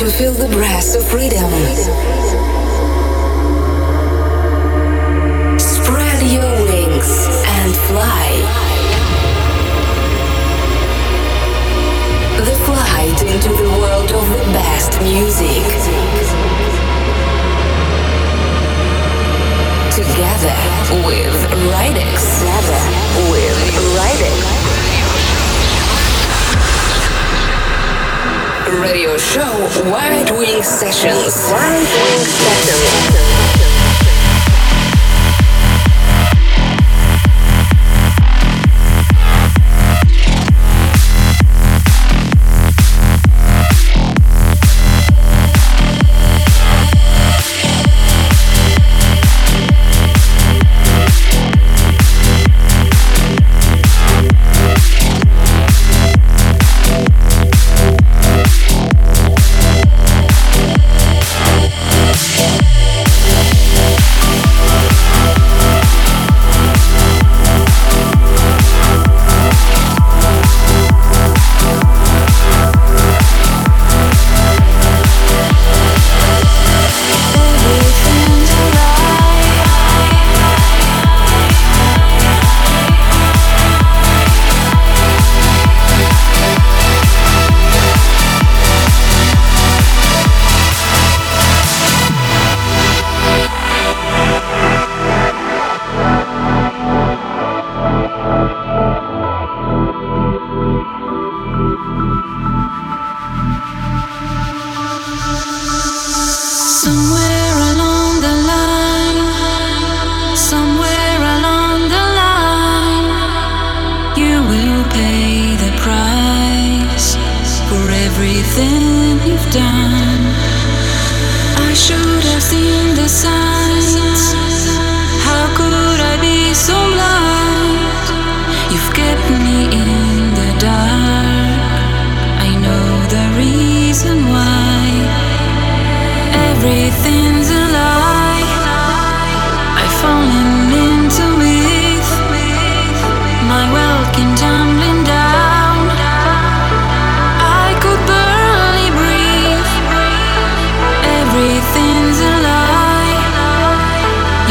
to feel the breath of freedom. Sessions.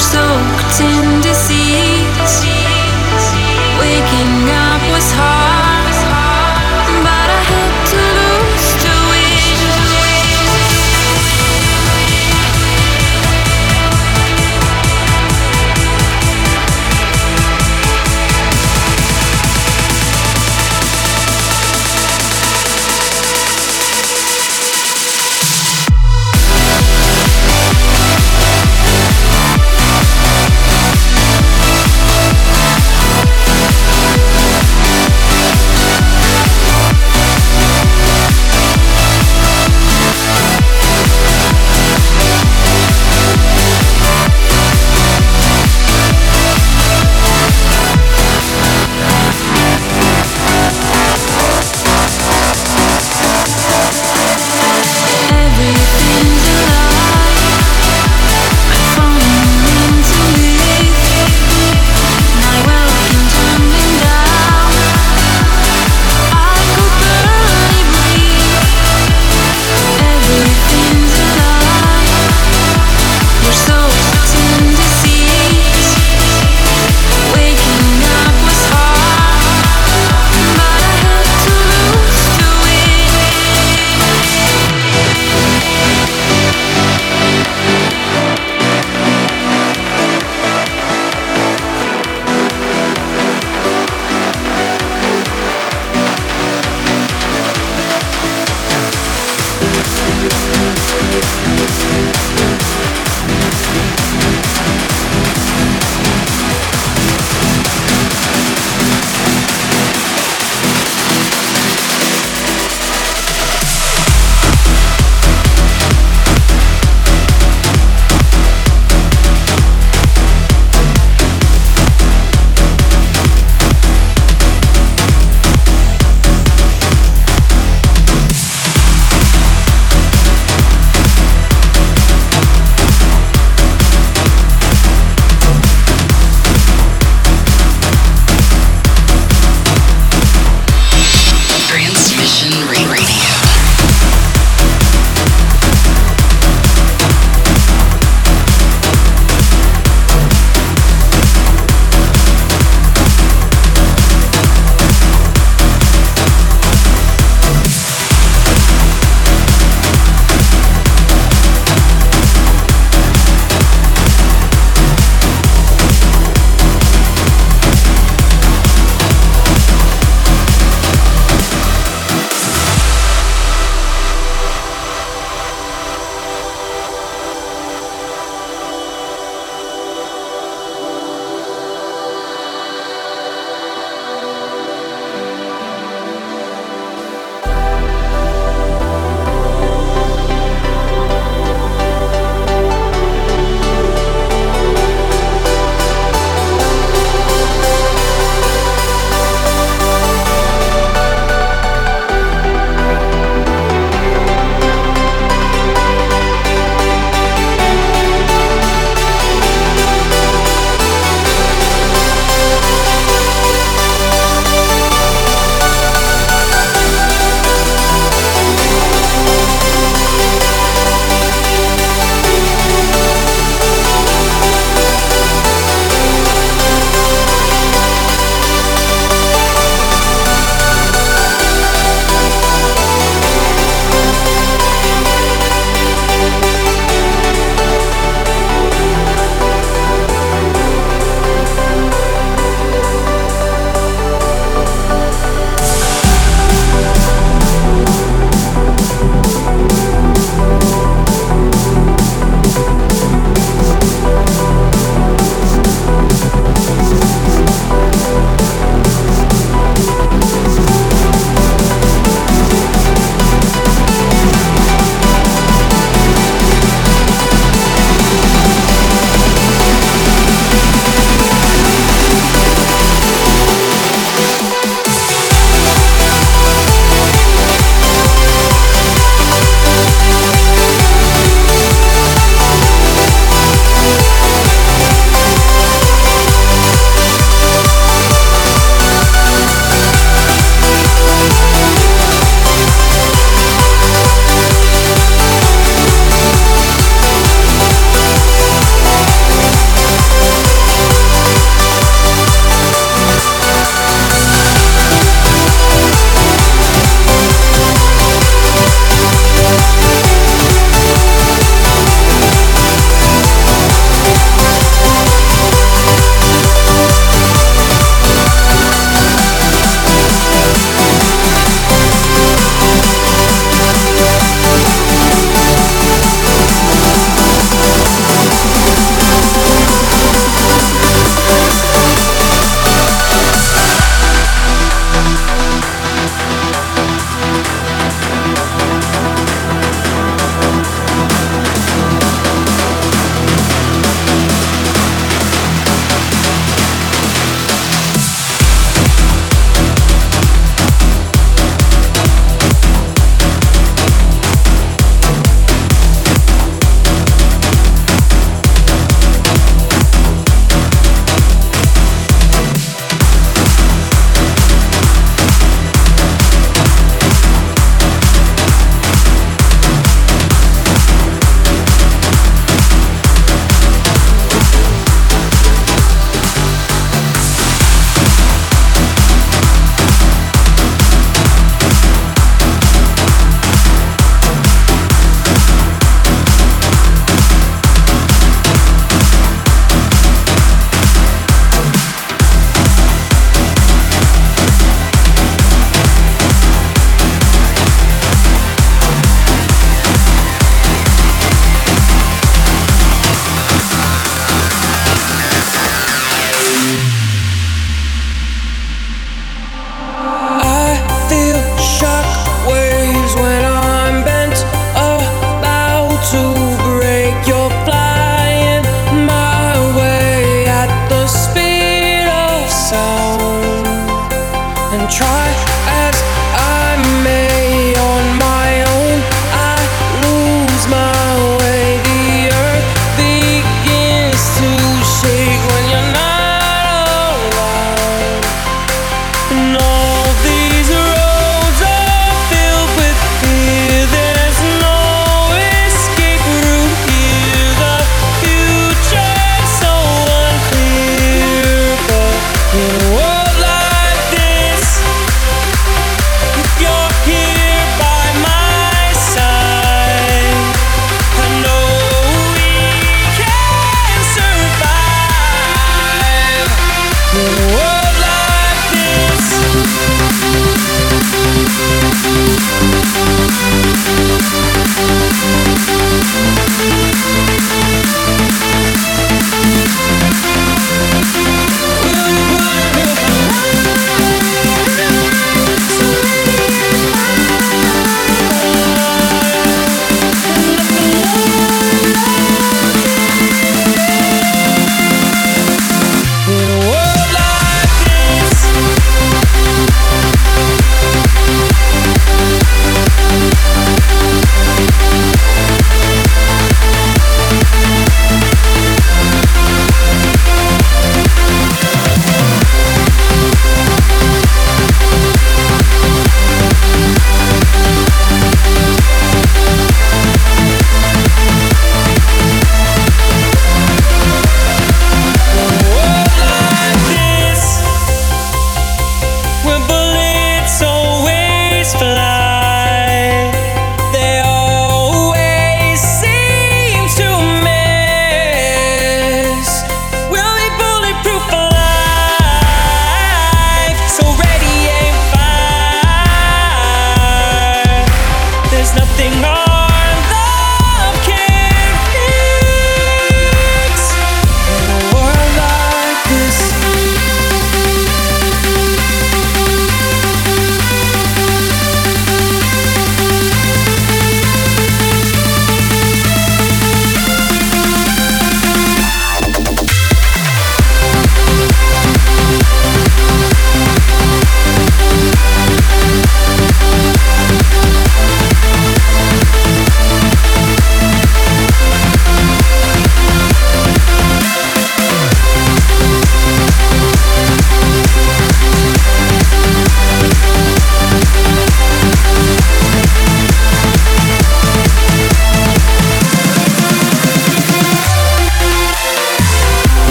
soaked in deceit. Waking up was hard.